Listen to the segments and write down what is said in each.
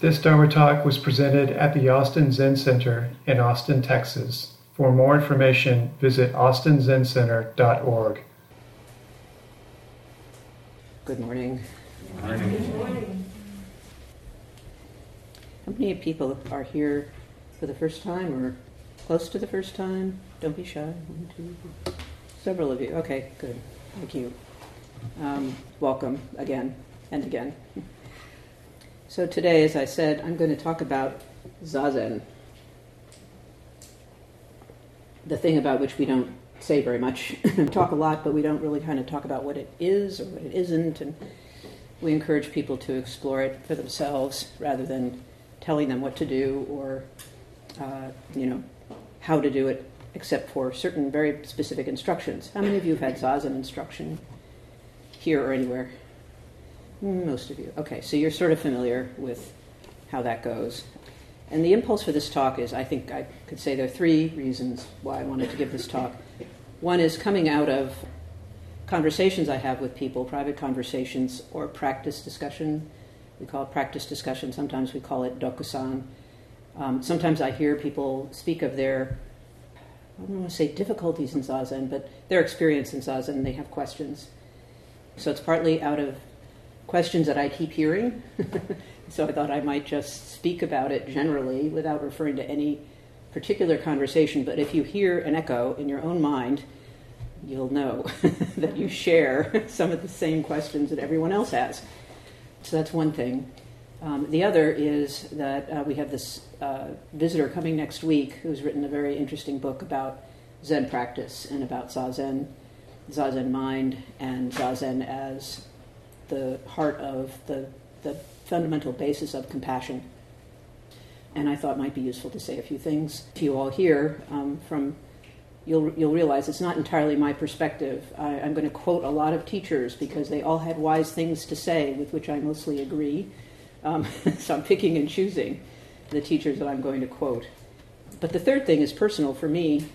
This Dharma talk was presented at the Austin Zen Center in Austin, Texas. For more information, visit austinzencenter.org. Good morning. Good morning. How many people are here for the first time or close to the first time? Don't be shy. One, two, several of you. Okay, good. Thank you. Um, welcome again and again. So today, as I said, I'm going to talk about zazen. The thing about which we don't say very much. talk a lot, but we don't really kind of talk about what it is or what it isn't, and we encourage people to explore it for themselves rather than telling them what to do or, uh, you know, how to do it, except for certain very specific instructions. How many of you have had zazen instruction here or anywhere? Most of you. Okay, so you're sort of familiar with how that goes. And the impulse for this talk is I think I could say there are three reasons why I wanted to give this talk. One is coming out of conversations I have with people, private conversations or practice discussion. We call it practice discussion, sometimes we call it dokusan. Um, sometimes I hear people speak of their, I don't want to say difficulties in zazen, but their experience in zazen, they have questions. So it's partly out of questions that I keep hearing. so I thought I might just speak about it generally without referring to any particular conversation. But if you hear an echo in your own mind, you'll know that you share some of the same questions that everyone else has. So that's one thing. Um, the other is that uh, we have this uh, visitor coming next week who's written a very interesting book about Zen practice and about Zazen, Zazen mind, and Zazen as the heart of the, the fundamental basis of compassion. And I thought might be useful to say a few things to you all here um, from you'll, you'll realize it's not entirely my perspective. I, am going to quote a lot of teachers because they all had wise things to say with which I mostly agree. Um, so I'm picking and choosing the teachers that I'm going to quote. But the third thing is personal for me.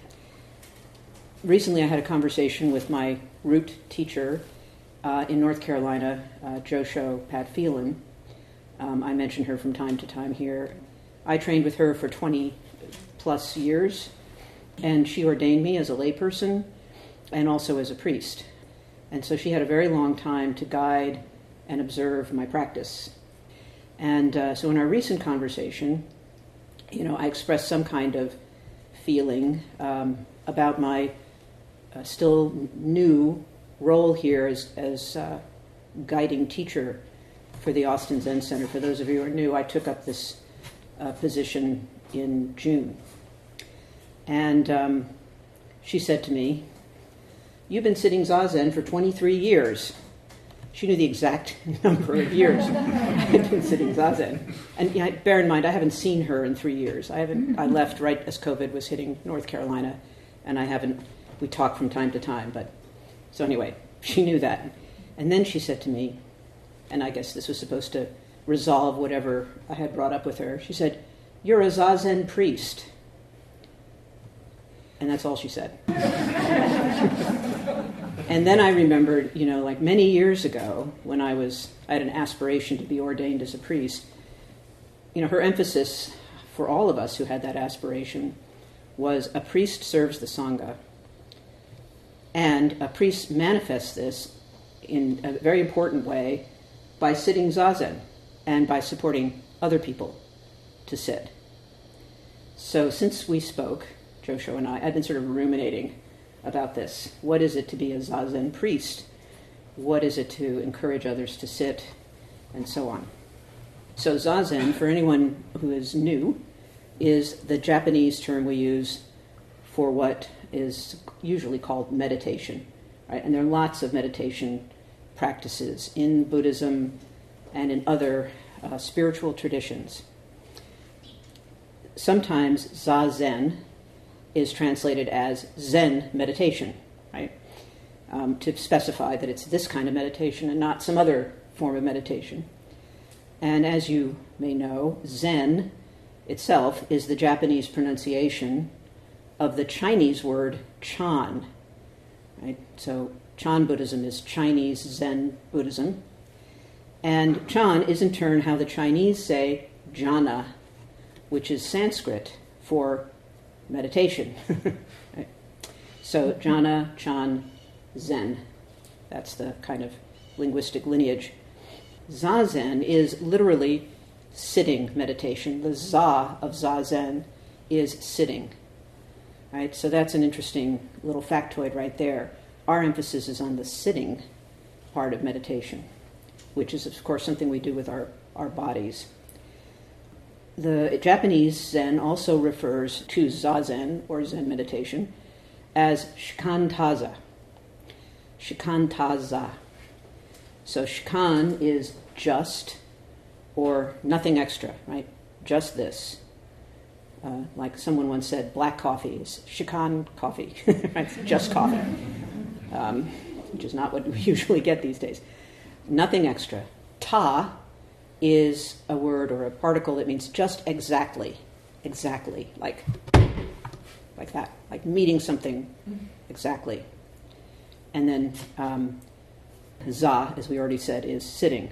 Recently, I had a conversation with my root teacher, uh, in North Carolina, uh, Josho Pat Phelan. Um, I mention her from time to time here. I trained with her for 20 plus years, and she ordained me as a layperson and also as a priest. And so she had a very long time to guide and observe my practice. And uh, so in our recent conversation, you know, I expressed some kind of feeling um, about my uh, still new role here as, as uh, guiding teacher for the Austin Zen Center. For those of you who are new, I took up this uh, position in June. And um, she said to me, You've been sitting Zazen for 23 years. She knew the exact number of years I'd been sitting Zazen. And you know, bear in mind, I haven't seen her in three years. I haven't. I left right as COVID was hitting North Carolina, and I haven't. We talk from time to time, but so, anyway, she knew that. And then she said to me, and I guess this was supposed to resolve whatever I had brought up with her, she said, You're a Zazen priest. And that's all she said. and then I remembered, you know, like many years ago when I was, I had an aspiration to be ordained as a priest. You know, her emphasis for all of us who had that aspiration was a priest serves the Sangha. And a priest manifests this in a very important way by sitting zazen and by supporting other people to sit. So since we spoke, Josho and I, I've been sort of ruminating about this. What is it to be a zazen priest? What is it to encourage others to sit? And so on. So zazen, for anyone who is new, is the Japanese term we use for what is usually called meditation, right? And there are lots of meditation practices in Buddhism and in other uh, spiritual traditions. Sometimes zazen is translated as Zen meditation, right? Um, to specify that it's this kind of meditation and not some other form of meditation. And as you may know, Zen itself is the Japanese pronunciation of the Chinese word Chan. Right? So Chan Buddhism is Chinese Zen Buddhism. And Chan is in turn how the Chinese say jhana, which is Sanskrit for meditation. right? So jhana, chan, zen. That's the kind of linguistic lineage. Zazen is literally sitting meditation. The za of zazen is sitting. Right? So that's an interesting little factoid right there. Our emphasis is on the sitting part of meditation, which is, of course, something we do with our, our bodies. The Japanese Zen also refers to Zazen, or Zen meditation, as shikantaza. Shikantaza. So shikan is just or nothing extra, right? Just this. Uh, like someone once said, black coffee is shikan coffee, right? Just coffee, um, which is not what we usually get these days. Nothing extra. Ta is a word or a particle that means just exactly, exactly, like like that, like meeting something exactly. And then um, za, as we already said, is sitting.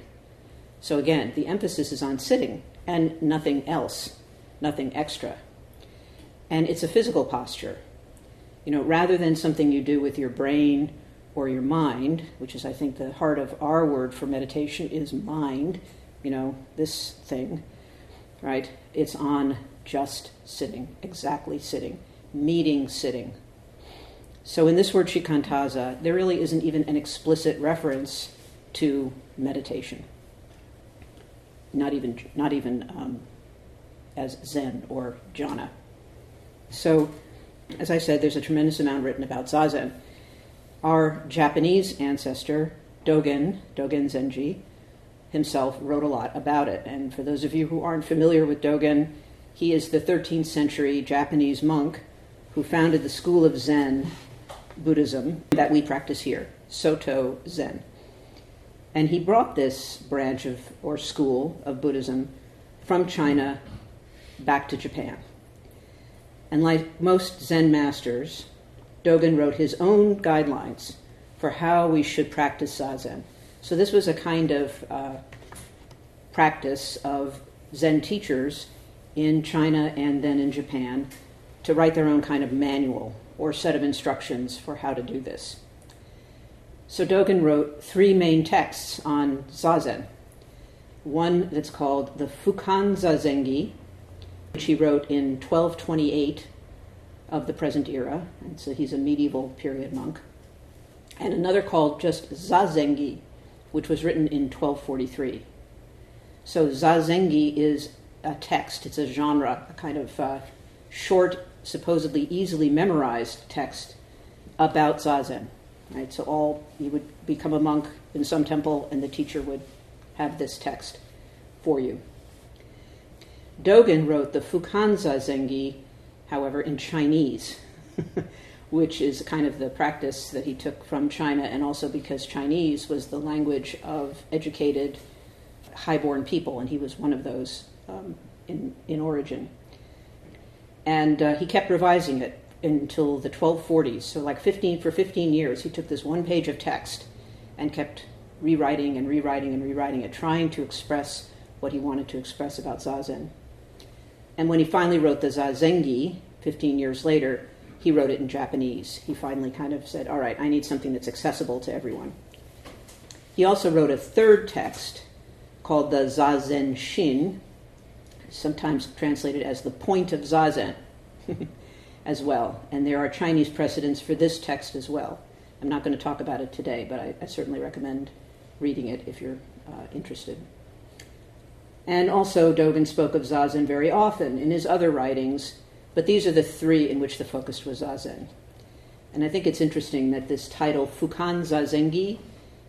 So again, the emphasis is on sitting and nothing else, nothing extra. And it's a physical posture. You know, rather than something you do with your brain or your mind, which is, I think, the heart of our word for meditation is mind, you know, this thing, right? It's on just sitting, exactly sitting, meeting sitting. So in this word shikantaza, there really isn't even an explicit reference to meditation. Not even, not even um, as Zen or jhana. So, as I said, there's a tremendous amount written about zazen. Our Japanese ancestor, Dogen, Dogen Zenji, himself wrote a lot about it. And for those of you who aren't familiar with Dogen, he is the 13th century Japanese monk who founded the school of Zen Buddhism that we practice here, Soto Zen. And he brought this branch of or school of Buddhism from China back to Japan. And like most Zen masters, Dogen wrote his own guidelines for how we should practice Zazen. So this was a kind of uh, practice of Zen teachers in China and then in Japan to write their own kind of manual or set of instructions for how to do this. So Dogen wrote three main texts on Zazen. One that's called the Fukan Zazengi, which he wrote in 1228 of the present era, and so he's a medieval period monk. And another called just Zazengi, which was written in 1243. So Zazengi is a text, it's a genre, a kind of uh, short, supposedly easily memorized text about Zazen. Right? So all you would become a monk in some temple, and the teacher would have this text for you. Dogen wrote the Fukan Zazengi, however, in Chinese, which is kind of the practice that he took from China, and also because Chinese was the language of educated, highborn people, and he was one of those um, in, in origin. And uh, he kept revising it until the 1240s. So, like 15 for 15 years, he took this one page of text and kept rewriting and rewriting and rewriting it, trying to express what he wanted to express about zazen. And when he finally wrote the Zazengi, 15 years later, he wrote it in Japanese. He finally kind of said, All right, I need something that's accessible to everyone. He also wrote a third text called the Zazen Shin, sometimes translated as the point of Zazen, as well. And there are Chinese precedents for this text as well. I'm not going to talk about it today, but I, I certainly recommend reading it if you're uh, interested. And also, Dogen spoke of Zazen very often in his other writings, but these are the three in which the focus was Zazen. And I think it's interesting that this title, Fukan Zazengi,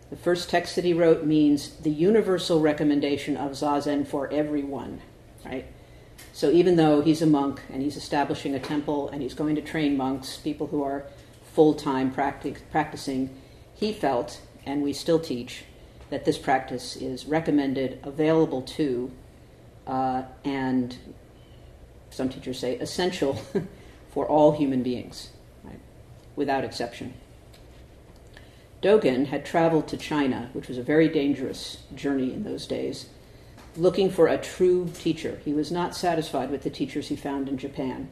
the first text that he wrote means the universal recommendation of Zazen for everyone, right? So even though he's a monk and he's establishing a temple and he's going to train monks, people who are full time practic- practicing, he felt, and we still teach, that this practice is recommended, available to, uh, and some teachers say essential for all human beings, right? without exception. Dogen had traveled to China, which was a very dangerous journey in those days, looking for a true teacher. He was not satisfied with the teachers he found in Japan.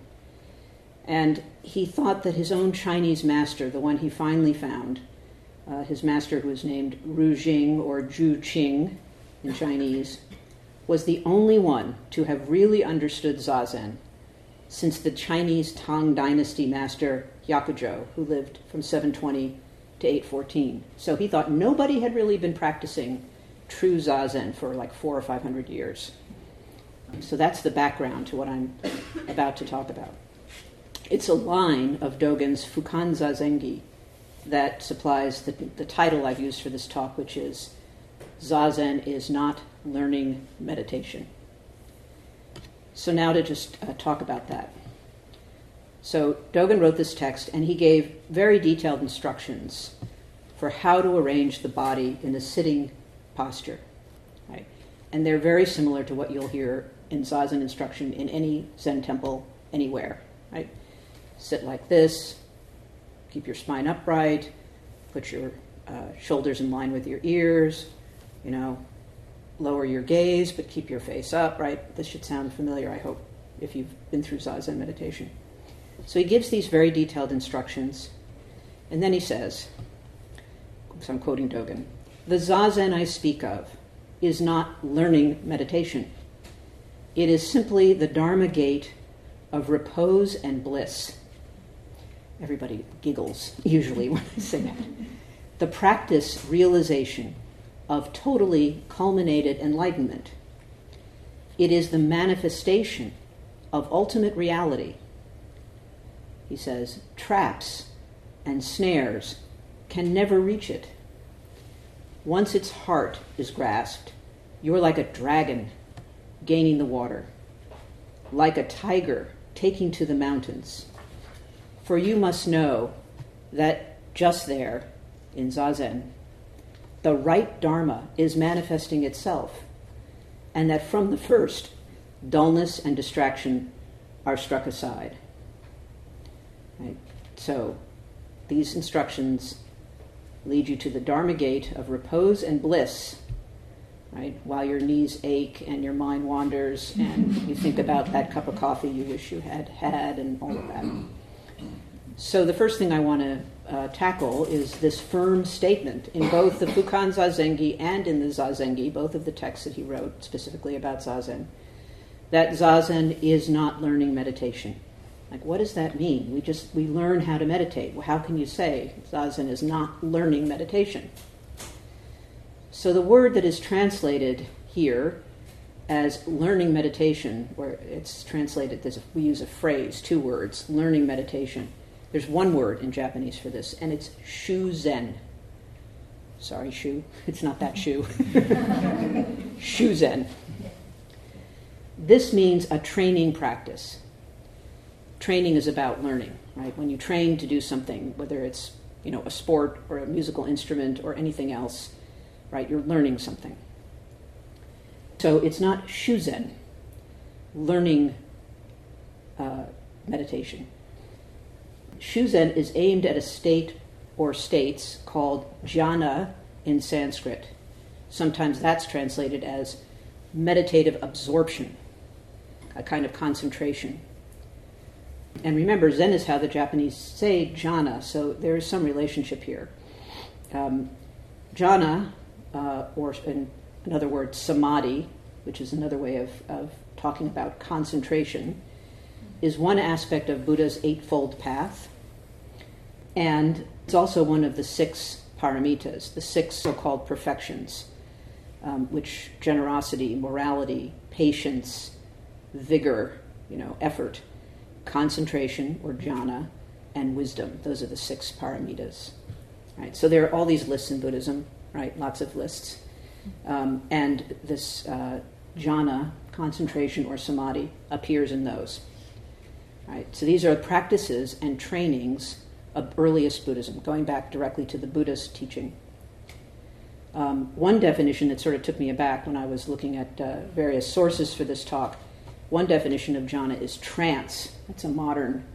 And he thought that his own Chinese master, the one he finally found, uh, his master who was named Ru Jing or Zhu Qing in Chinese, was the only one to have really understood Zazen since the Chinese Tang Dynasty master Hyakujo, who lived from 720 to 814. So he thought nobody had really been practicing true Zazen for like four or five hundred years. So that's the background to what I'm about to talk about. It's a line of Dogen's Fukan Zazengi that supplies the, the title I've used for this talk, which is Zazen is not learning meditation. So now to just uh, talk about that. So Dogen wrote this text, and he gave very detailed instructions for how to arrange the body in a sitting posture. Right? And they're very similar to what you'll hear in Zazen instruction in any Zen temple anywhere. Right? Sit like this, keep your spine upright, put your uh, shoulders in line with your ears, you know, lower your gaze, but keep your face up, right? This should sound familiar, I hope, if you've been through Zazen meditation. So he gives these very detailed instructions, and then he says, so I'm quoting Dogen, the Zazen I speak of is not learning meditation. It is simply the Dharma gate of repose and bliss. Everybody giggles usually when I say that. The practice realization of totally culminated enlightenment. It is the manifestation of ultimate reality. He says, traps and snares can never reach it. Once its heart is grasped, you're like a dragon gaining the water, like a tiger taking to the mountains. For you must know that just there, in Zazen, the right Dharma is manifesting itself, and that from the first, dullness and distraction are struck aside. Right? So, these instructions lead you to the Dharma gate of repose and bliss, right? While your knees ache and your mind wanders and you think about that cup of coffee you wish you had had and all of that. So, the first thing I want to uh, tackle is this firm statement in both the Fukan Zazengi and in the Zazengi, both of the texts that he wrote specifically about Zazen, that Zazen is not learning meditation. Like, what does that mean? We just we learn how to meditate. How can you say Zazen is not learning meditation? So the word that is translated here as learning meditation, where it's translated, we use a phrase, two words, learning meditation there's one word in Japanese for this, and it's shuzen. Sorry, shu. It's not that shu. shuzen. This means a training practice. Training is about learning, right? When you train to do something, whether it's you know a sport or a musical instrument or anything else, right? You're learning something. So it's not shuzen, learning uh, meditation. Shuzen is aimed at a state or states called jhana in Sanskrit. Sometimes that's translated as meditative absorption, a kind of concentration. And remember, Zen is how the Japanese say jhana, so there is some relationship here. Um, jhana, uh, or in, in other words, samadhi, which is another way of, of talking about concentration, is one aspect of Buddha's Eightfold Path. And it's also one of the six paramitas, the six so called perfections, um, which generosity, morality, patience, vigor, you know, effort, concentration or jhana, and wisdom. Those are the six paramitas. Right? So there are all these lists in Buddhism, right? Lots of lists. Um, and this uh, jhana, concentration or samadhi, appears in those. Right? So these are practices and trainings of earliest Buddhism, going back directly to the Buddhist teaching. Um, one definition that sort of took me aback when I was looking at uh, various sources for this talk, one definition of jhana is trance. That's a modern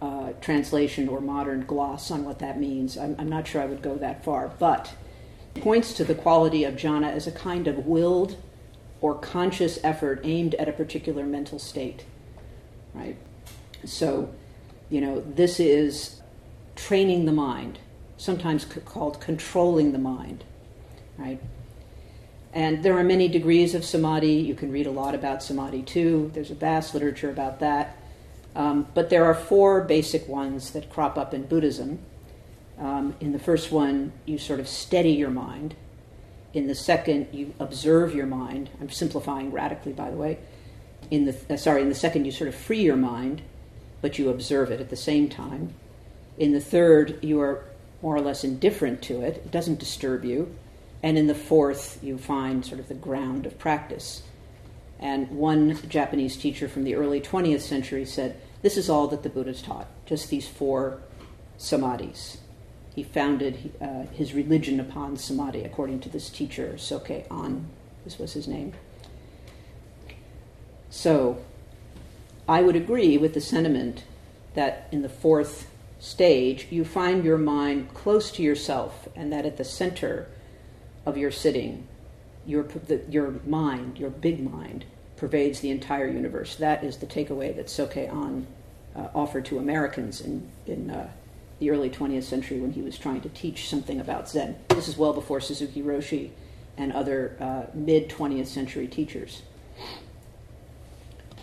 uh, translation or modern gloss on what that means. I'm, I'm not sure I would go that far, but it points to the quality of jhana as a kind of willed or conscious effort aimed at a particular mental state, right? So, you know, this is training the mind, sometimes called controlling the mind, right? And there are many degrees of samadhi. You can read a lot about samadhi too. There's a vast literature about that. Um, but there are four basic ones that crop up in Buddhism. Um, in the first one, you sort of steady your mind. In the second, you observe your mind. I'm simplifying radically, by the way. In the uh, sorry, in the second, you sort of free your mind, but you observe it at the same time. In the third, you are more or less indifferent to it. It doesn't disturb you. And in the fourth, you find sort of the ground of practice. And one Japanese teacher from the early 20th century said, This is all that the Buddha's taught, just these four samadhis. He founded uh, his religion upon samadhi, according to this teacher, Soke An. This was his name. So, I would agree with the sentiment that in the fourth stage, you find your mind close to yourself, and that at the center of your sitting, your, your mind, your big mind, pervades the entire universe. That is the takeaway that Sokei-an uh, offered to Americans in, in uh, the early 20th century when he was trying to teach something about Zen. This is well before Suzuki Roshi and other uh, mid 20th century teachers.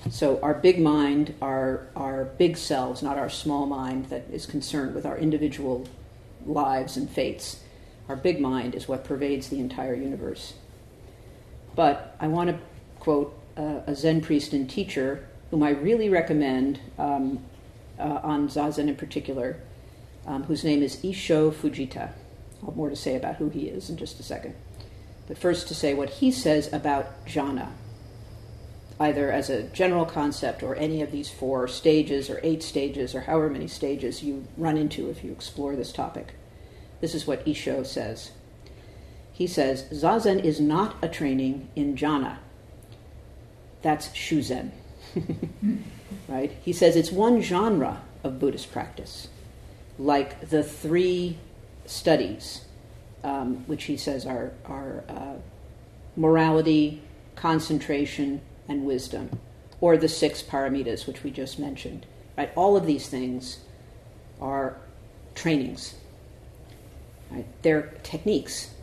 So, our big mind, our, our big selves, not our small mind that is concerned with our individual lives and fates, our big mind is what pervades the entire universe. But I want to quote uh, a Zen priest and teacher whom I really recommend um, uh, on Zazen in particular, um, whose name is Issho Fujita. I'll have more to say about who he is in just a second. But first, to say what he says about jhana, either as a general concept or any of these four stages or eight stages or however many stages you run into if you explore this topic. This is what Issho says. He says, Zazen is not a training in jhana. That's Shuzen. right? He says it's one genre of Buddhist practice, like the three studies, um, which he says are, are uh, morality, concentration, and wisdom, or the six paramitas, which we just mentioned. Right? All of these things are trainings. Right? They're techniques.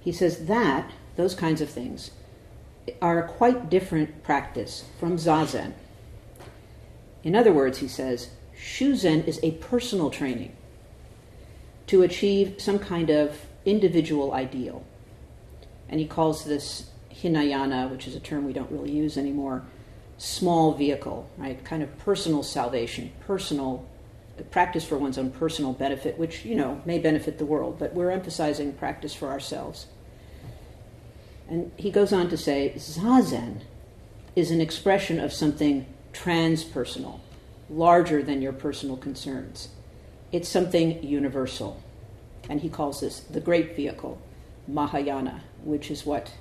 He says that, those kinds of things, are a quite different practice from Zazen. In other words, he says, Shuzen is a personal training to achieve some kind of individual ideal. And he calls this Hinayana, which is a term we don't really use anymore, small vehicle, right? Kind of personal salvation, personal practice for one's own personal benefit, which, you know, may benefit the world, but we're emphasizing practice for ourselves. And he goes on to say Zazen is an expression of something transpersonal, larger than your personal concerns. It's something universal. And he calls this the great vehicle, Mahayana, which is what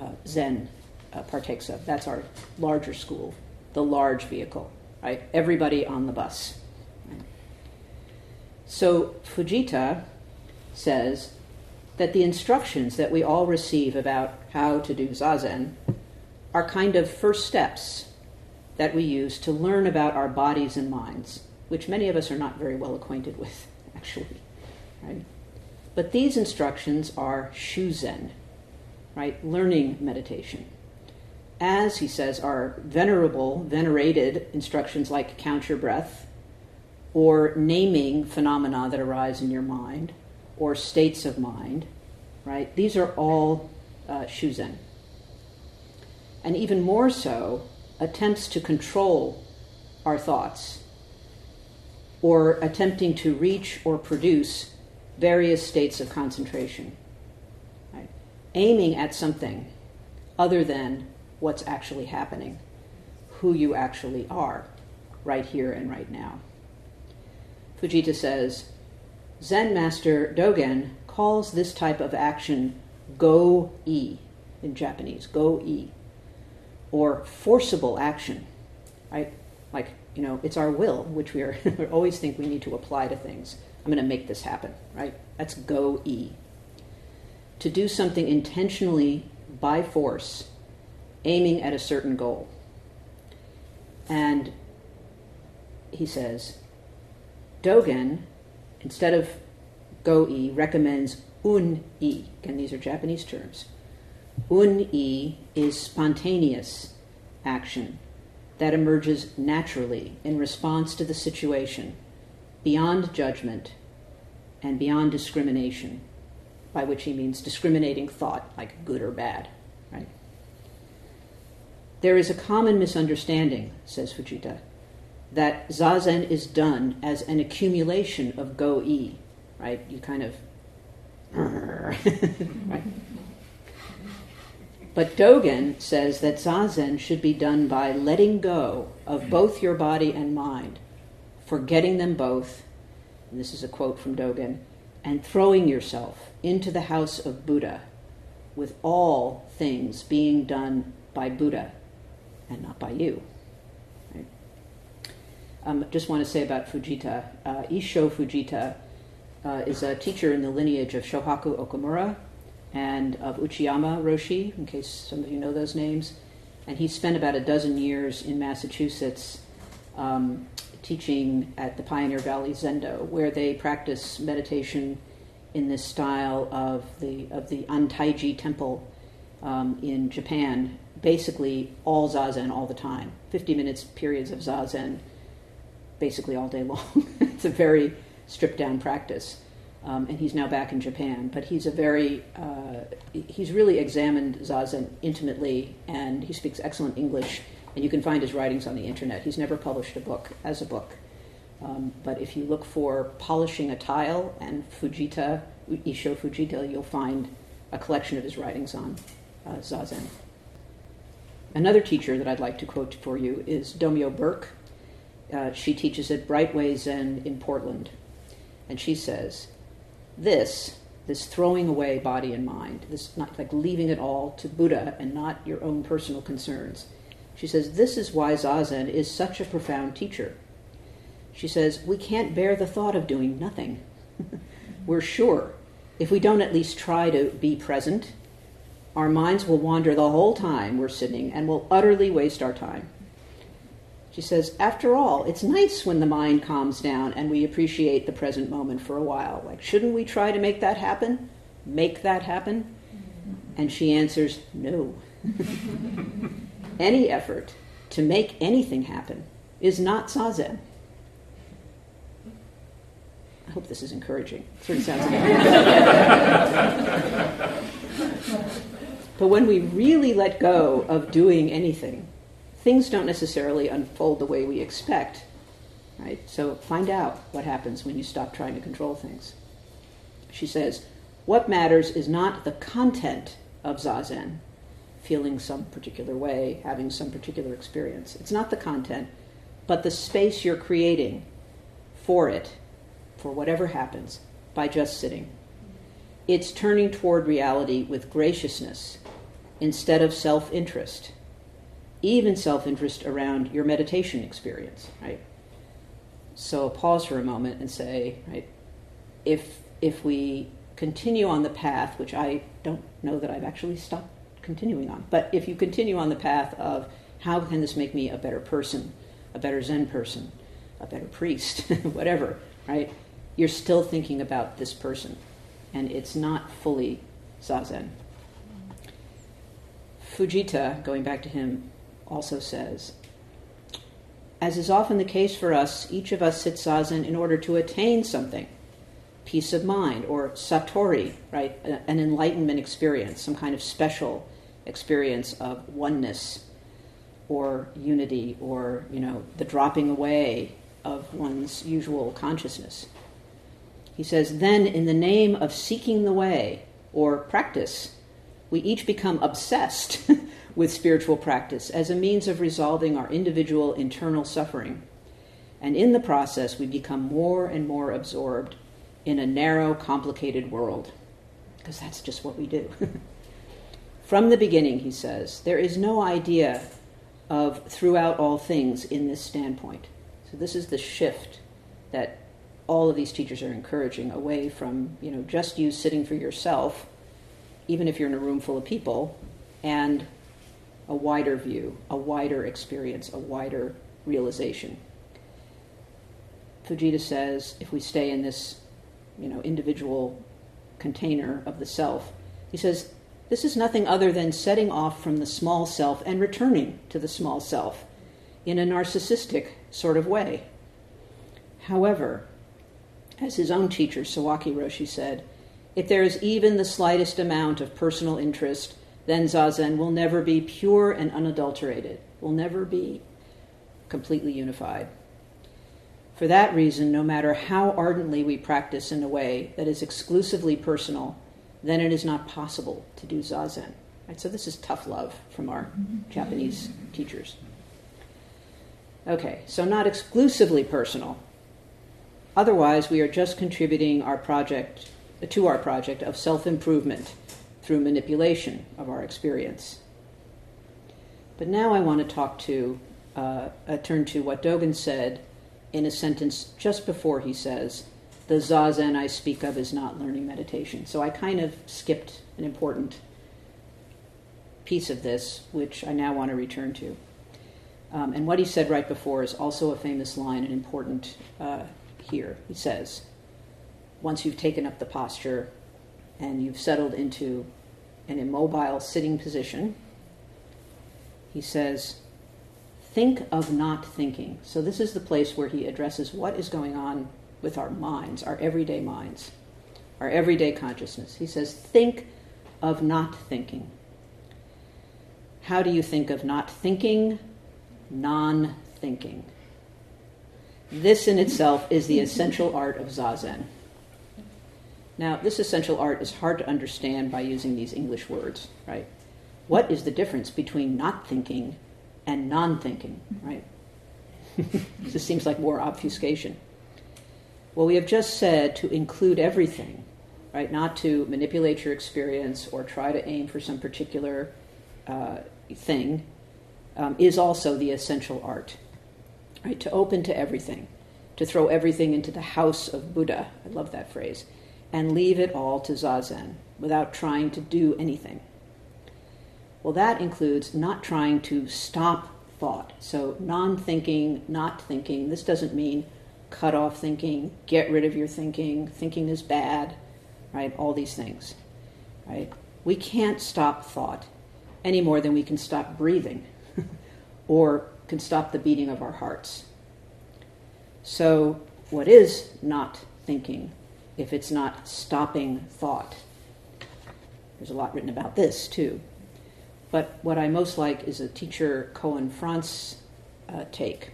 uh, Zen uh, partakes of. That's our larger school, the large vehicle, right? Everybody on the bus. So Fujita says that the instructions that we all receive about how to do zazen are kind of first steps that we use to learn about our bodies and minds, which many of us are not very well acquainted with, actually. Right? But these instructions are shuzen, right? Learning meditation. As he says, are venerable, venerated instructions like count your breath, or naming phenomena that arise in your mind, or states of mind, right? These are all uh, shuzen. And even more so, attempts to control our thoughts, or attempting to reach or produce various states of concentration? Aiming at something other than what's actually happening, who you actually are, right here and right now. Fujita says Zen master Dogen calls this type of action go e in Japanese, go e, or forcible action, right? Like, you know, it's our will, which we, are, we always think we need to apply to things. I'm going to make this happen, right? That's go e. To do something intentionally by force, aiming at a certain goal. And he says, Dogen, instead of go-i, recommends un-i. Again, these are Japanese terms. Un-i is spontaneous action that emerges naturally in response to the situation, beyond judgment and beyond discrimination, by which he means discriminating thought, like good or bad. Right? There is a common misunderstanding, says Fujita, that zazen is done as an accumulation of go-i, right? You kind of, right? But Dogen says that zazen should be done by letting go of both your body and mind, forgetting them both, and this is a quote from Dogen, and throwing yourself into the house of Buddha, with all things being done by Buddha and not by you. Right? Um, just want to say about Fujita. Uh, Issho Fujita uh, is a teacher in the lineage of Shohaku Okumura and of Uchiyama Roshi, in case some of you know those names. And he spent about a dozen years in Massachusetts um, teaching at the Pioneer Valley Zendo, where they practice meditation in this style of the of the Antaiji temple um, in Japan. Basically, all zazen all the time. Fifty minutes periods of zazen, basically all day long. it's a very stripped down practice. Um, and he's now back in Japan. But he's a very, uh, he's really examined Zazen intimately, and he speaks excellent English, and you can find his writings on the internet. He's never published a book as a book. Um, but if you look for polishing a tile and Fujita, Issho Fujita, you'll find a collection of his writings on uh, Zazen. Another teacher that I'd like to quote for you is Domyo Burke. Uh, she teaches at Brightway Zen in Portland. And she says, this, this throwing away body and mind, this not like leaving it all to Buddha and not your own personal concerns. She says, This is why Zazen is such a profound teacher. She says, We can't bear the thought of doing nothing. We're sure if we don't at least try to be present, our minds will wander the whole time we're sitting and will utterly waste our time. She says, after all, it's nice when the mind calms down and we appreciate the present moment for a while. Like, shouldn't we try to make that happen? Make that happen? And she answers, no. Any effort to make anything happen is not zazen. I hope this is encouraging. Sort of sounds but when we really let go of doing anything, things don't necessarily unfold the way we expect. Right? So find out what happens when you stop trying to control things. She says, What matters is not the content of Zazen, feeling some particular way, having some particular experience. It's not the content, but the space you're creating for it, for whatever happens, by just sitting. It's turning toward reality with graciousness instead of self interest even self interest around your meditation experience, right? So pause for a moment and say, right, if if we continue on the path, which I don't know that I've actually stopped continuing on, but if you continue on the path of how can this make me a better person, a better Zen person, a better priest, whatever, right? You're still thinking about this person, and it's not fully zazen. Fujita, going back to him, also says, as is often the case for us, each of us sits zazen in order to attain something peace of mind or satori, right? An enlightenment experience, some kind of special experience of oneness or unity or, you know, the dropping away of one's usual consciousness. He says, then in the name of seeking the way or practice, we each become obsessed with spiritual practice as a means of resolving our individual internal suffering. And in the process, we become more and more absorbed in a narrow, complicated world. Because that's just what we do. From the beginning, he says, there is no idea of throughout all things in this standpoint. So this is the shift that all of these teachers are encouraging away from, you know, just you sitting for yourself, even if you're in a room full of people, and a wider view, a wider experience, a wider realization. Fujita says if we stay in this, you know, individual container of the self, he says this is nothing other than setting off from the small self and returning to the small self in a narcissistic sort of way. However, as his own teacher, Sawaki Roshi, said, if there is even the slightest amount of personal interest, then Zazen will never be pure and unadulterated, will never be completely unified. For that reason, no matter how ardently we practice in a way that is exclusively personal, then it is not possible to do Zazen. Right? So, this is tough love from our Japanese teachers. Okay, so not exclusively personal. Otherwise, we are just contributing our project to our project of self improvement through manipulation of our experience. But now I want to talk to, uh, uh, turn to what Dogen said in a sentence just before he says, The zazen I speak of is not learning meditation. So I kind of skipped an important piece of this, which I now want to return to. Um, and what he said right before is also a famous line and important uh, here. He says, Once you've taken up the posture and you've settled into an immobile sitting position, he says, think of not thinking. So, this is the place where he addresses what is going on with our minds, our everyday minds, our everyday consciousness. He says, think of not thinking. How do you think of not thinking? Non thinking. This in itself is the essential art of Zazen. Now, this essential art is hard to understand by using these English words, right? What is the difference between not thinking and non thinking, right? this seems like more obfuscation. Well, we have just said to include everything, right? Not to manipulate your experience or try to aim for some particular uh, thing, um, is also the essential art, right? To open to everything, to throw everything into the house of Buddha. I love that phrase. And leave it all to Zazen without trying to do anything. Well, that includes not trying to stop thought. So, non thinking, not thinking. This doesn't mean cut off thinking, get rid of your thinking, thinking is bad, right? All these things, right? We can't stop thought any more than we can stop breathing or can stop the beating of our hearts. So, what is not thinking if it's not stopping thought? There's a lot written about this too. But what I most like is a teacher Koun Franz uh, take.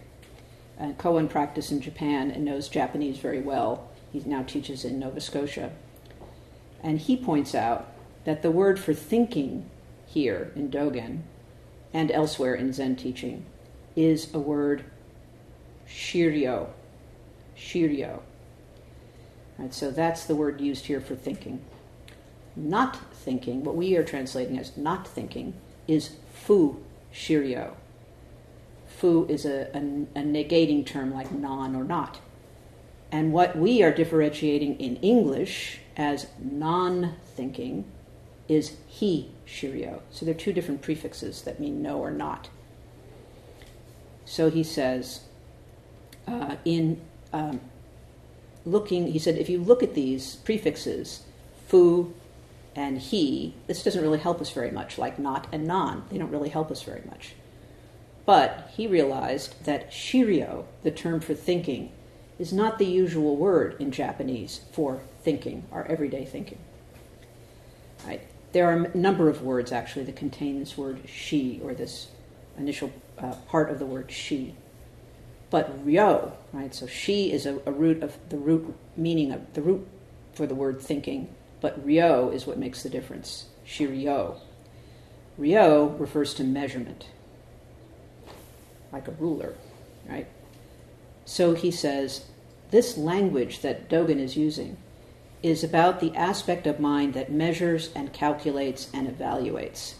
And Koun practiced in Japan and knows Japanese very well. He now teaches in Nova Scotia. And he points out that the word for thinking here in Dogen and elsewhere in Zen teaching is a word shiryo. Shiryo. Right, so that's the word used here for thinking. Not thinking, what we are translating as not thinking, is fu shiryo. Fu is a, a, a negating term like non or not. And what we are differentiating in English as non thinking is hi shiryo. So they're two different prefixes that mean no or not. So he says, uh, in um, looking, he said, if you look at these prefixes, fu and he, this doesn't really help us very much, like not and non. They don't really help us very much. But he realized that shiryo, the term for thinking, is not the usual word in Japanese for thinking, our everyday thinking. Right? There are a number of words actually that contain this word she or this initial uh, part of the word she. But ryo, right? So she is a, a root of the root meaning of the root for the word thinking but ryo is what makes the difference. Shiryo. Ryo refers to measurement, like a ruler, right? So he says, this language that Dogen is using is about the aspect of mind that measures and calculates and evaluates,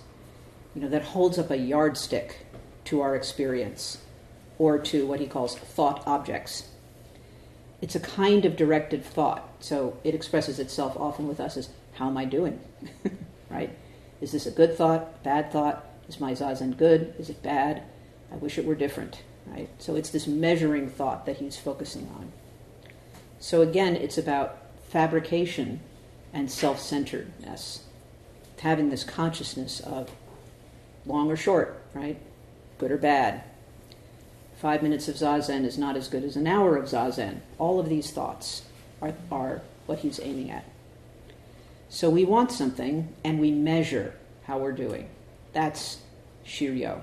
you know, that holds up a yardstick to our experience or to what he calls thought objects it's a kind of directed thought. So it expresses itself often with us as, How am I doing? right? Is this a good thought, bad thought? Is my zazen good? Is it bad? I wish it were different. Right? So it's this measuring thought that he's focusing on. So again, it's about fabrication and self centeredness, having this consciousness of long or short, right? Good or bad. Five minutes of zazen is not as good as an hour of zazen. All of these thoughts are, are what he's aiming at. So we want something and we measure how we're doing. That's shiryo.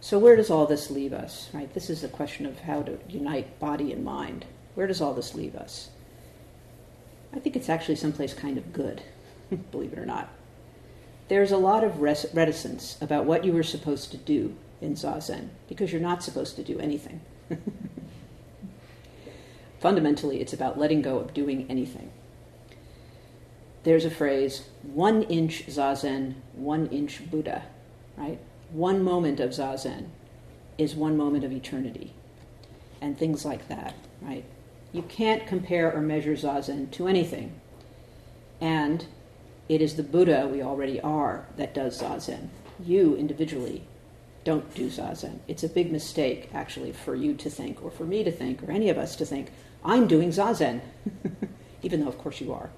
So where does all this leave us? Right? This is a question of how to unite body and mind. Where does all this leave us? I think it's actually someplace kind of good, believe it or not. There's a lot of reticence about what you were supposed to do in Zazen because you're not supposed to do anything. Fundamentally, it's about letting go of doing anything. There's a phrase one inch Zazen, one inch Buddha, right? One moment of Zazen is one moment of eternity, and things like that, right? You can't compare or measure Zazen to anything. And it is the Buddha we already are that does Zazen. You individually don't do Zazen. It's a big mistake, actually, for you to think, or for me to think, or any of us to think, I'm doing Zazen. Even though, of course, you are.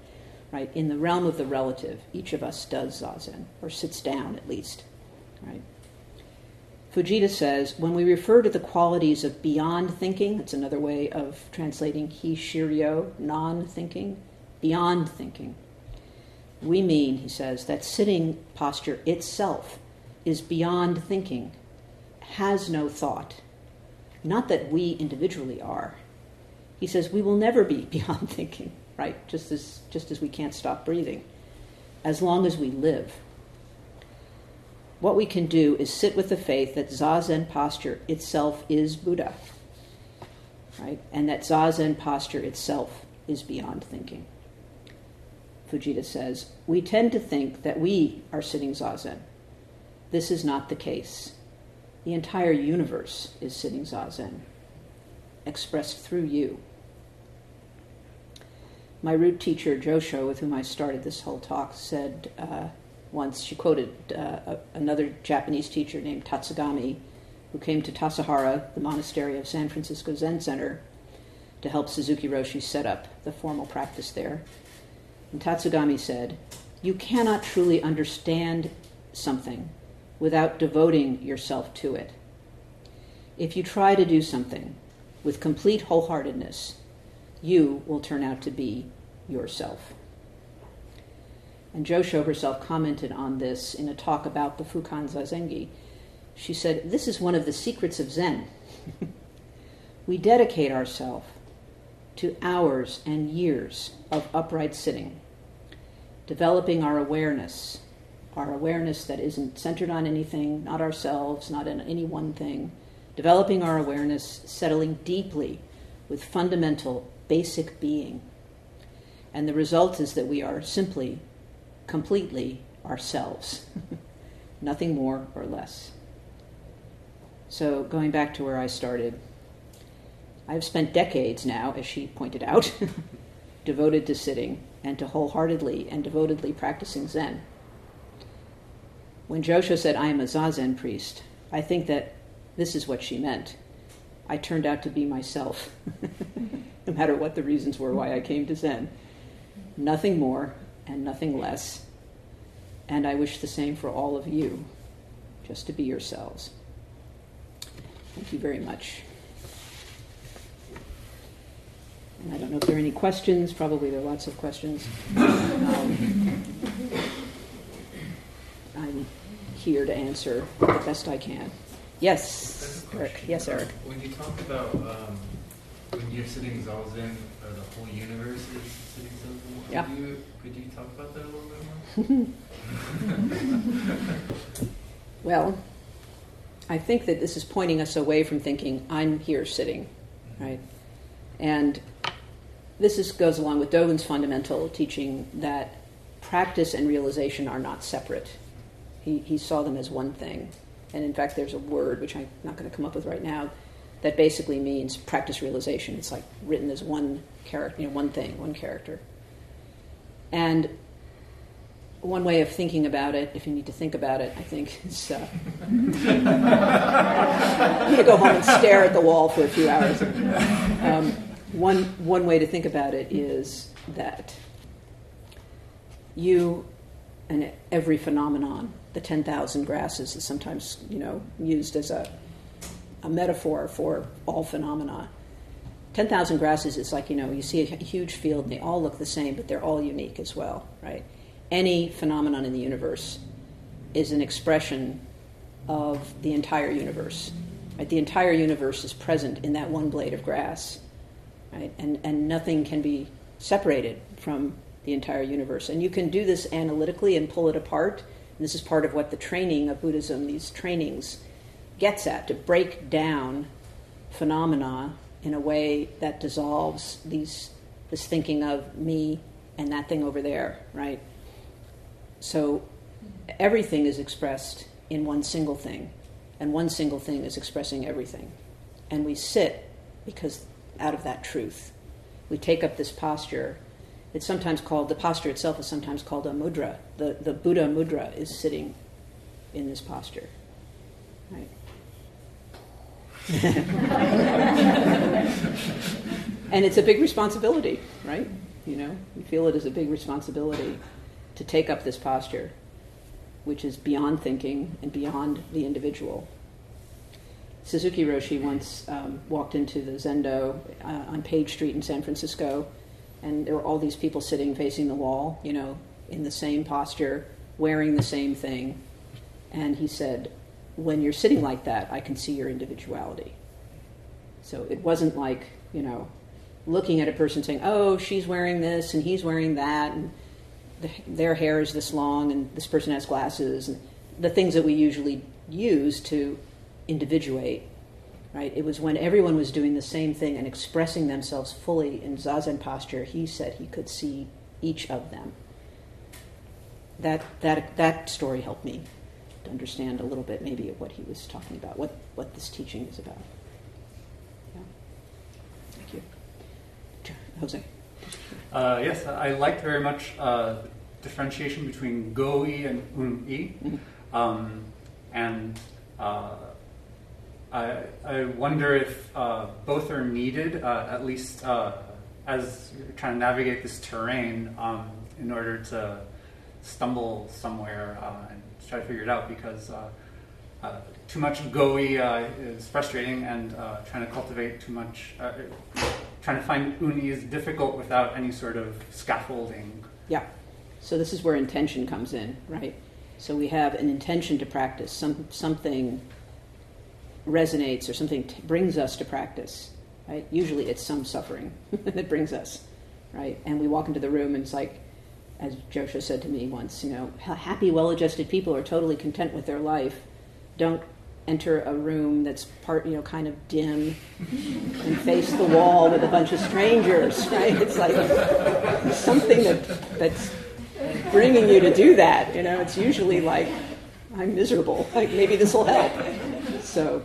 Right? In the realm of the relative, each of us does Zazen, or sits down at least. Right? Fujita says, when we refer to the qualities of beyond thinking, that's another way of translating hi shiryo, non thinking, beyond thinking. We mean, he says, that sitting posture itself is beyond thinking, has no thought. Not that we individually are. He says we will never be beyond thinking, right? Just as, just as we can't stop breathing, as long as we live what we can do is sit with the faith that zazen posture itself is Buddha, right? And that zazen posture itself is beyond thinking. Fujita says, we tend to think that we are sitting zazen. This is not the case. The entire universe is sitting zazen, expressed through you. My root teacher, Josho, with whom I started this whole talk, said, uh, once. She quoted uh, another Japanese teacher named Tatsugami, who came to Tassajara, the monastery of San Francisco Zen Center, to help Suzuki Roshi set up the formal practice there. And Tatsugami said, You cannot truly understand something without devoting yourself to it. If you try to do something with complete wholeheartedness, you will turn out to be yourself. And Josho herself commented on this in a talk about the Fukan Zazengi. She said, This is one of the secrets of Zen. we dedicate ourselves to hours and years of upright sitting, developing our awareness, our awareness that isn't centered on anything, not ourselves, not in any one thing, developing our awareness, settling deeply with fundamental, basic being. And the result is that we are simply completely ourselves, nothing more or less. So, going back to where I started, I've spent decades now, as she pointed out, devoted to sitting and to wholeheartedly and devotedly practicing Zen. When Josho said, I am a Zazen priest, I think that this is what she meant. I turned out to be myself, no matter what the reasons were why I came to Zen. Nothing more and nothing less. And I wish the same for all of you, just to be yourselves. Thank you very much. And I don't know if there are any questions. Probably there are lots of questions. Um, I'm here to answer the best I can. Yes, Eric. Yes, Eric. When you talk about um, when you're sitting zazen, or the whole universe is sitting zazen, yeah. could, you, could you talk about that a little bit more? well, I think that this is pointing us away from thinking, I'm here sitting, right? And this is, goes along with Dogen's fundamental teaching that practice and realization are not separate. He, he saw them as one thing. And in fact, there's a word, which I'm not going to come up with right now, that basically means practice realization. It's like written as one character, you know, one thing, one character. And one way of thinking about it, if you need to think about it, I think is uh, I'm going to go home and stare at the wall for a few hours. Um, one one way to think about it is that you and every phenomenon, the ten thousand grasses is sometimes you know used as a a metaphor for all phenomena. 10,000 grasses is like, you know, you see a huge field and they all look the same, but they're all unique as well, right? Any phenomenon in the universe is an expression of the entire universe. Right? The entire universe is present in that one blade of grass, right? And, and nothing can be separated from the entire universe. And you can do this analytically and pull it apart. And this is part of what the training of Buddhism, these trainings, gets at to break down phenomena in a way that dissolves these this thinking of me and that thing over there, right? So everything is expressed in one single thing, and one single thing is expressing everything. And we sit because out of that truth. We take up this posture. It's sometimes called, the posture itself is sometimes called a mudra. The, the Buddha mudra is sitting in this posture. Right? and it's a big responsibility, right? You know, you feel it as a big responsibility to take up this posture, which is beyond thinking and beyond the individual. Suzuki Roshi once um, walked into the Zendo uh, on Page Street in San Francisco, and there were all these people sitting facing the wall, you know, in the same posture, wearing the same thing. And he said, When you're sitting like that, I can see your individuality. So it wasn't like, you know, looking at a person saying, Oh, she's wearing this and he's wearing that, and the, their hair is this long, and this person has glasses, and the things that we usually use to individuate, right? It was when everyone was doing the same thing and expressing themselves fully in zazen posture, he said he could see each of them. That, that, that story helped me to understand a little bit maybe of what he was talking about, what, what this teaching is about. Yeah. Thank you. Jose. Uh, yes, I liked very much uh, differentiation between go-i and un-i. Mm-hmm. Um, and uh, I, I wonder if uh, both are needed, uh, at least uh, as you're trying to navigate this terrain um, in order to stumble somewhere uh, and try to figure it out because uh, uh, too much go-i is frustrating and trying to cultivate too much, trying to find un-i is difficult without any sort of scaffolding. Yeah. So this is where intention comes in, right? So we have an intention to practice, some, something resonates or something t- brings us to practice, right? Usually it's some suffering that brings us, right? And we walk into the room and it's like, as Josho said to me once, you know, happy, well-adjusted people are totally content with their life. Don't enter a room that's part, you know, kind of dim and face the wall with a bunch of strangers, right? It's like something that that's bringing you to do that. You know, it's usually like I'm miserable. Like maybe this will help. So,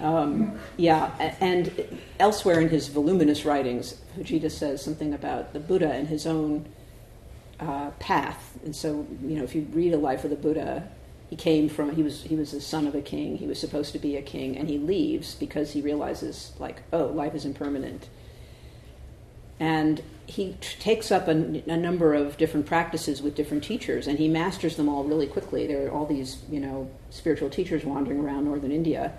um, yeah, and elsewhere in his voluminous writings, Fujita says something about the Buddha and his own uh, path. And so, you know, if you read a life of the Buddha, he came from he was he was the son of a king. He was supposed to be a king, and he leaves because he realizes like, oh, life is impermanent. And he t- takes up a, a, number of different practices with different teachers, and he masters them all really quickly. There are all these, you know, spiritual teachers wandering around northern India,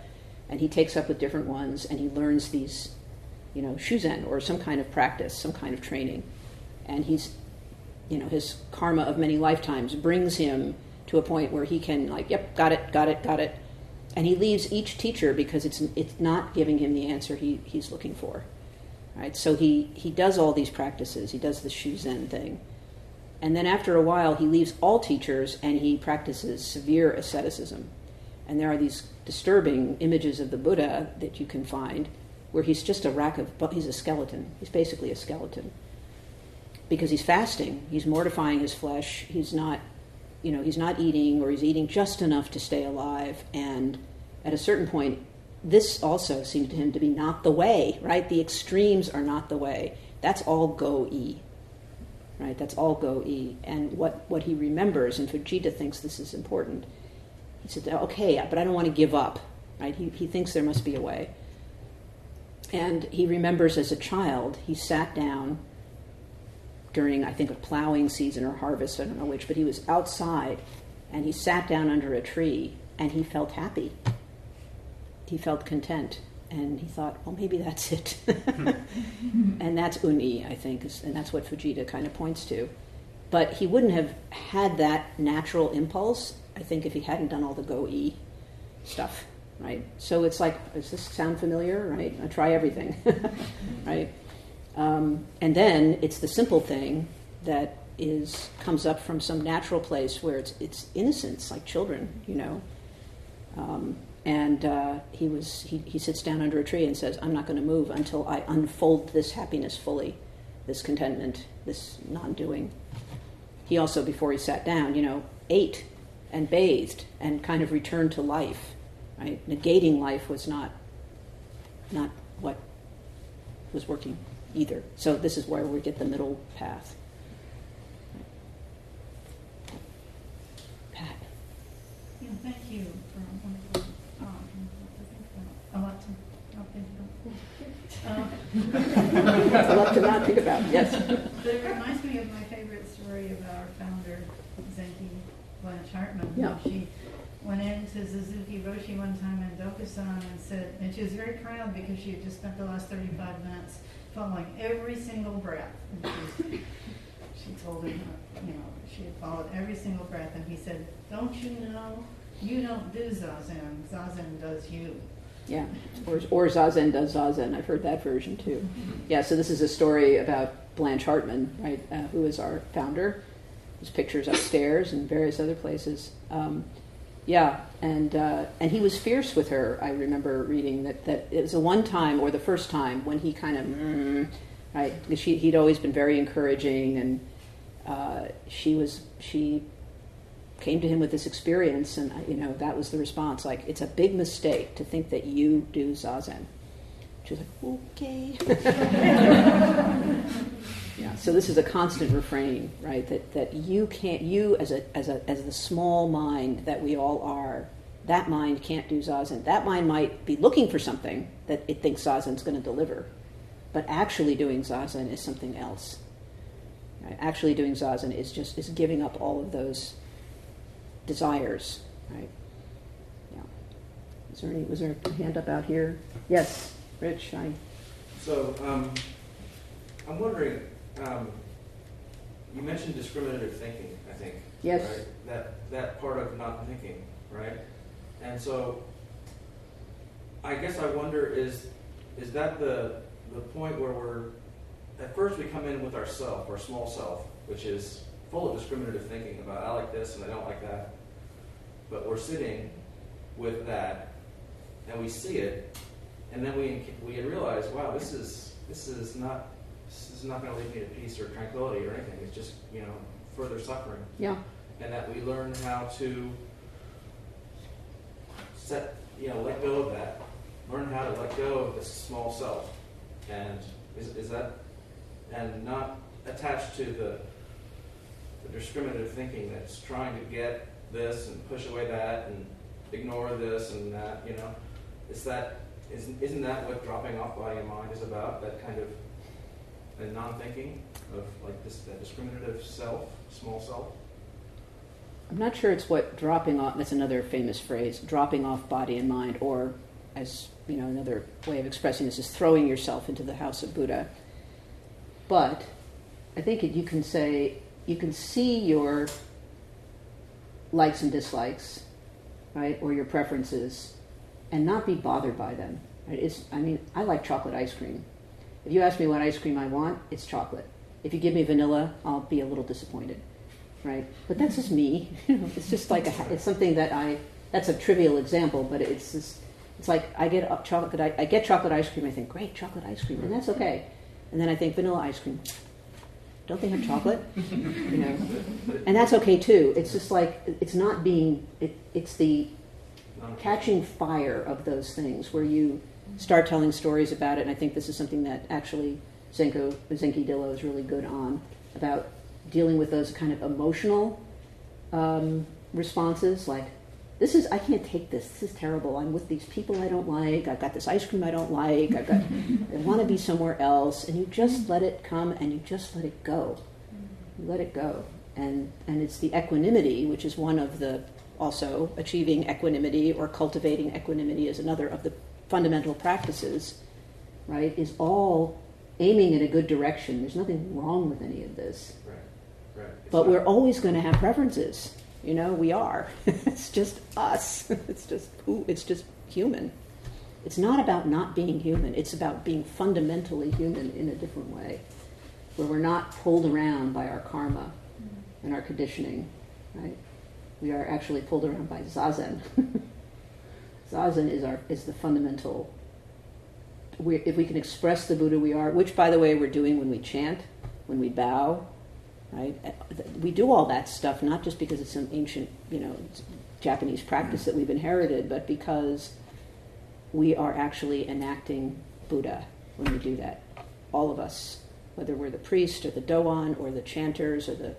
and he takes up with different ones, and he learns these, you know, shuzen or some kind of practice, some kind of training, and he's, you know, his karma of many lifetimes brings him to a point where he can like, yep, got it, got it, got it, and he leaves each teacher because it's it's not giving him the answer he, he's looking for. Right? So he, he does all these practices. He does the Shuzen thing. And then after a while, he leaves all teachers and he practices severe asceticism. And there are these disturbing images of the Buddha that you can find where he's just a rack of, he's a skeleton. He's basically a skeleton. Because he's fasting, he's mortifying his flesh, he's not, you know, he's not eating or he's eating just enough to stay alive. And at a certain point, this also seemed to him to be not the way, right? The extremes are not the way. That's all go e. right? That's all Go E. And what, what he remembers, and Fujita thinks this is important, he said, okay, but I don't want to give up, right? He, he thinks there must be a way. And he remembers as a child, he sat down during, I think, a plowing season or harvest, I don't know which, but he was outside and he sat down under a tree and he felt happy. He felt content. And he thought, well, maybe that's it. and that's un-i, I think, and that's what Fujita kind of points to. But he wouldn't have had that natural impulse, I think, if he hadn't done all the go e stuff, right? So it's like, does this sound familiar, right? I try everything, right? Um, and then it's the simple thing that is comes up from some natural place where it's it's innocence, like children, you know. And uh, he was he, he sits down under a tree and says, "I'm not going to move until I unfold this happiness fully, this contentment, this non-doing." He also, before he sat down, you know, ate and bathed and kind of returned to life. Right, negating life was not not what was working either. So this is where we get the middle path. Pat. Yeah, thank you for a wonderful, um, a lot to not think A lot to not think about, yes. But it reminds me of my favorite story about our founder, Zenkei Blanche Hartman. Yeah. She went into Suzuki Roshi one time in Dokusan and said, and she was very proud because she had just spent the last thirty-five minutes following every single breath. She, she told him, you know, she had followed every single breath, and he said, "Don't you know? You don't do zazen. Zazen does you." Yeah, or, or Zazen does Zazen. I've heard that version too. Yeah, so this is a story about Blanche Hartman, right, uh, who is our founder. There's pictures upstairs and various other places. Um, yeah, and uh, and he was fierce with her. I remember reading that, that it was the one time or the first time when he kind of mm, right because she, he'd always been very encouraging and uh, she was she came to him with this experience and you know that was the response like it's a big mistake to think that you do zazen. She was like okay. Yeah, so this is a constant refrain, right? That, that you can't, you as a, as a, as the small mind that we all are, that mind can't do zazen. That mind might be looking for something that it thinks zazen's going to deliver, but actually doing zazen is something else. Right? Actually doing zazen is just is giving up all of those desires, right? Yeah. Is there any? Was there a hand up out here? Yes, Rich. I. So, um, I'm wondering, um, you mentioned discriminative thinking, I think. Yes. Right? That, that part of not thinking, right? And so, I guess I wonder is, is that the, the point where we're, at first we come in with our self, our small self, which is full of discriminative thinking about I like this and I don't like that. But we're sitting with that and we see it and then we, we realize, wow, this is, this is not this is not going to lead me to peace or tranquility or anything. It's just you know further suffering, Yeah. and that we learn how to set you know let go of that, learn how to let go of this small self, and is, is that and not attached to the, the discriminative thinking that's trying to get this and push away that and ignore this and that. You know, is that isn't, isn't that what dropping off body and mind is about? That kind of non-thinking of like this that discriminative self, small self. I'm not sure it's what dropping off. That's another famous phrase: dropping off body and mind, or as you know, another way of expressing this is throwing yourself into the house of Buddha. But I think it, you can say you can see your likes and dislikes, right, or your preferences, and not be bothered by them. Right? It's, I mean, I like chocolate ice cream. If you ask me what ice cream I want, it's chocolate. If you give me vanilla, I'll be a little disappointed, right? But that's just me. it's just like a, it's something that I. That's a trivial example, but it's just, it's like I get chocolate. I, I get chocolate ice cream. I think great chocolate ice cream, and that's okay. And then I think vanilla ice cream. Don't they have chocolate? you know, and that's okay too. It's just like it's not being. It, it's the catching fire of those things where you start telling stories about it. And I think this is something that actually Zenko, Zenki Dillo is really good on about dealing with those kind of emotional um, responses, like this is I can't take this. This is terrible. I'm with these people I don't like. I've got this ice cream I don't like. I've got I want to be somewhere else. And you just let it come and you just let it go. You let it go. And and it's the equanimity, which is one of the also achieving equanimity or cultivating equanimity is another of the fundamental practices, right? Is all aiming in a good direction. There's nothing wrong with any of this. Right. Right. But not- we're always going to have preferences. You know, we are. it's just us. It's just who. It's just human. It's not about not being human. It's about being fundamentally human in a different way, where we're not pulled around by our karma and our conditioning. Right? We are actually pulled around by zazen. zazen is our is the fundamental. We, if we can express the Buddha we are, which by the way we're doing when we chant, when we bow, right? Uh, we do all that stuff not just because it's an ancient, you know, Japanese practice that we've inherited, but because we are actually enacting Buddha when we do that. All of us, whether we're the priest or the doan or the chanters or the,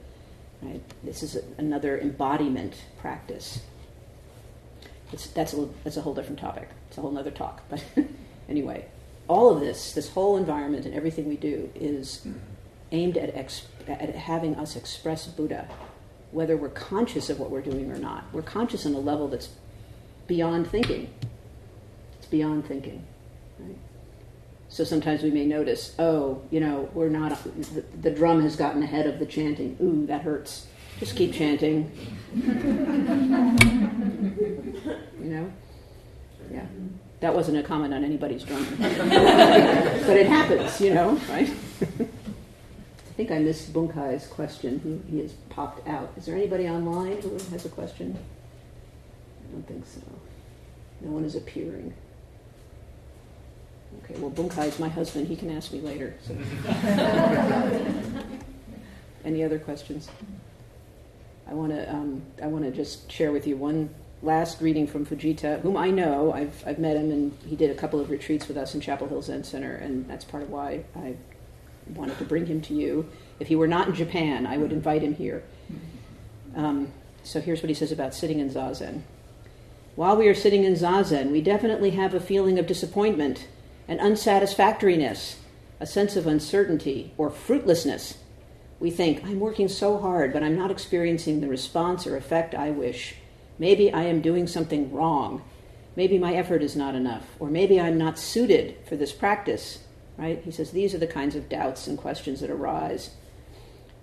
right? This is a, another embodiment practice. It's, that's a that's a whole different topic. It's a whole other talk. But anyway, all of this, this whole environment and everything we do is aimed at, at having us express Buddha, whether we're conscious of what we're doing or not. We're conscious on a level that's beyond thinking. It's beyond thinking. Right? So sometimes we may notice, oh, you know, we're not, the, the drum has gotten ahead of the chanting. Ooh, that hurts. Just keep chanting. you know? Yeah. That wasn't a comment on anybody's drum. but it happens, you know, right? I think I missed Bunkai's question. He, he has popped out. Is there anybody online who has a question? I don't think so. No one is appearing. Okay, well, Bunkai is my husband. He can ask me later. So. Any other questions? I want to um, I want to just share with you one last reading from Fujita, whom I know. I've I've met him, and he did a couple of retreats with us in Chapel Hill Zen Center, and that's part of why I wanted to bring him to you. If he were not in Japan, I would invite him here. Um, so here's what he says about sitting in zazen. While we are sitting in zazen, we definitely have a feeling of disappointment and unsatisfactoriness, a sense of uncertainty or fruitlessness. We think, I'm working so hard, but I'm not experiencing the response or effect I wish. Maybe I am doing something wrong. Maybe my effort is not enough, or maybe I'm not suited for this practice. Right? He says these are the kinds of doubts and questions that arise.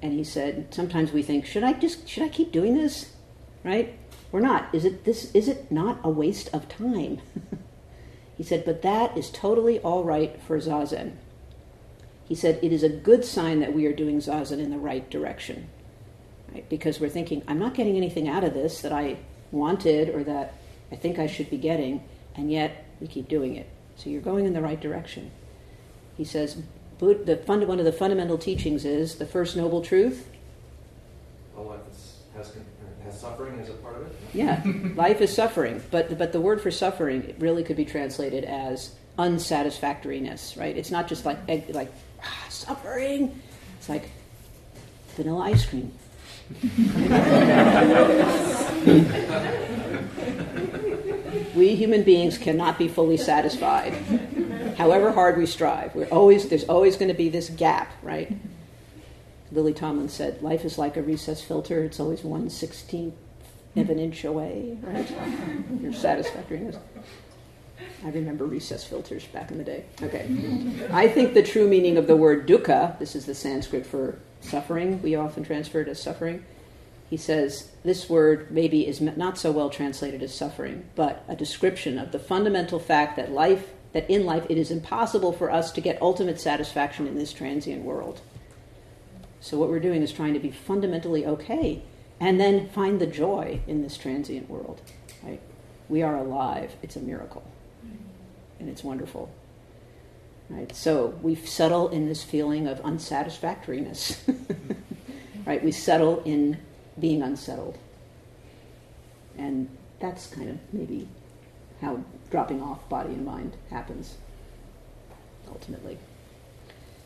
And he said, sometimes we think, should I just should I keep doing this? Right? Or not? Is it this is it not a waste of time? he said, but that is totally all right for Zazen. He said, it is a good sign that we are doing Zazen in the right direction. Right? Because we're thinking, I'm not getting anything out of this that I wanted or that I think I should be getting, and yet we keep doing it. So you're going in the right direction. He says, the fund- one of the fundamental teachings is the first noble truth. All life is, has, has suffering as a part of it. Yeah, life is suffering, but but the word for suffering it really could be translated as unsatisfactoriness, right? It's not just like like ah, suffering. It's like vanilla ice cream. we human beings cannot be fully satisfied, however hard we strive. We're always there's always going to be this gap, right? Mm-hmm. Lily Tomlin said, "Life is like a recess filter; it's always one sixteenth of an inch away." Right? Your satisfactoriness. I remember recess filters back in the day. Okay, I think the true meaning of the word dukkha. This is the Sanskrit for suffering. We often transfer it as suffering. He says this word maybe is not so well translated as suffering, but a description of the fundamental fact that life, that in life it is impossible for us to get ultimate satisfaction in this transient world. So what we're doing is trying to be fundamentally okay and then find the joy in this transient world. Right? We are alive. It's a miracle. And it's wonderful. Right? So we settle in this feeling of unsatisfactoriness. right? We settle in being unsettled. And that's kind of maybe how dropping off body and mind happens ultimately.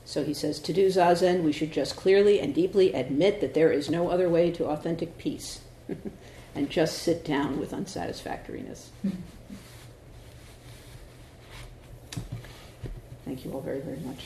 So he says, to do zazen, we should just clearly and deeply admit that there is no other way to authentic peace, and just sit down with unsatisfactoriness. Thank you all very, very much.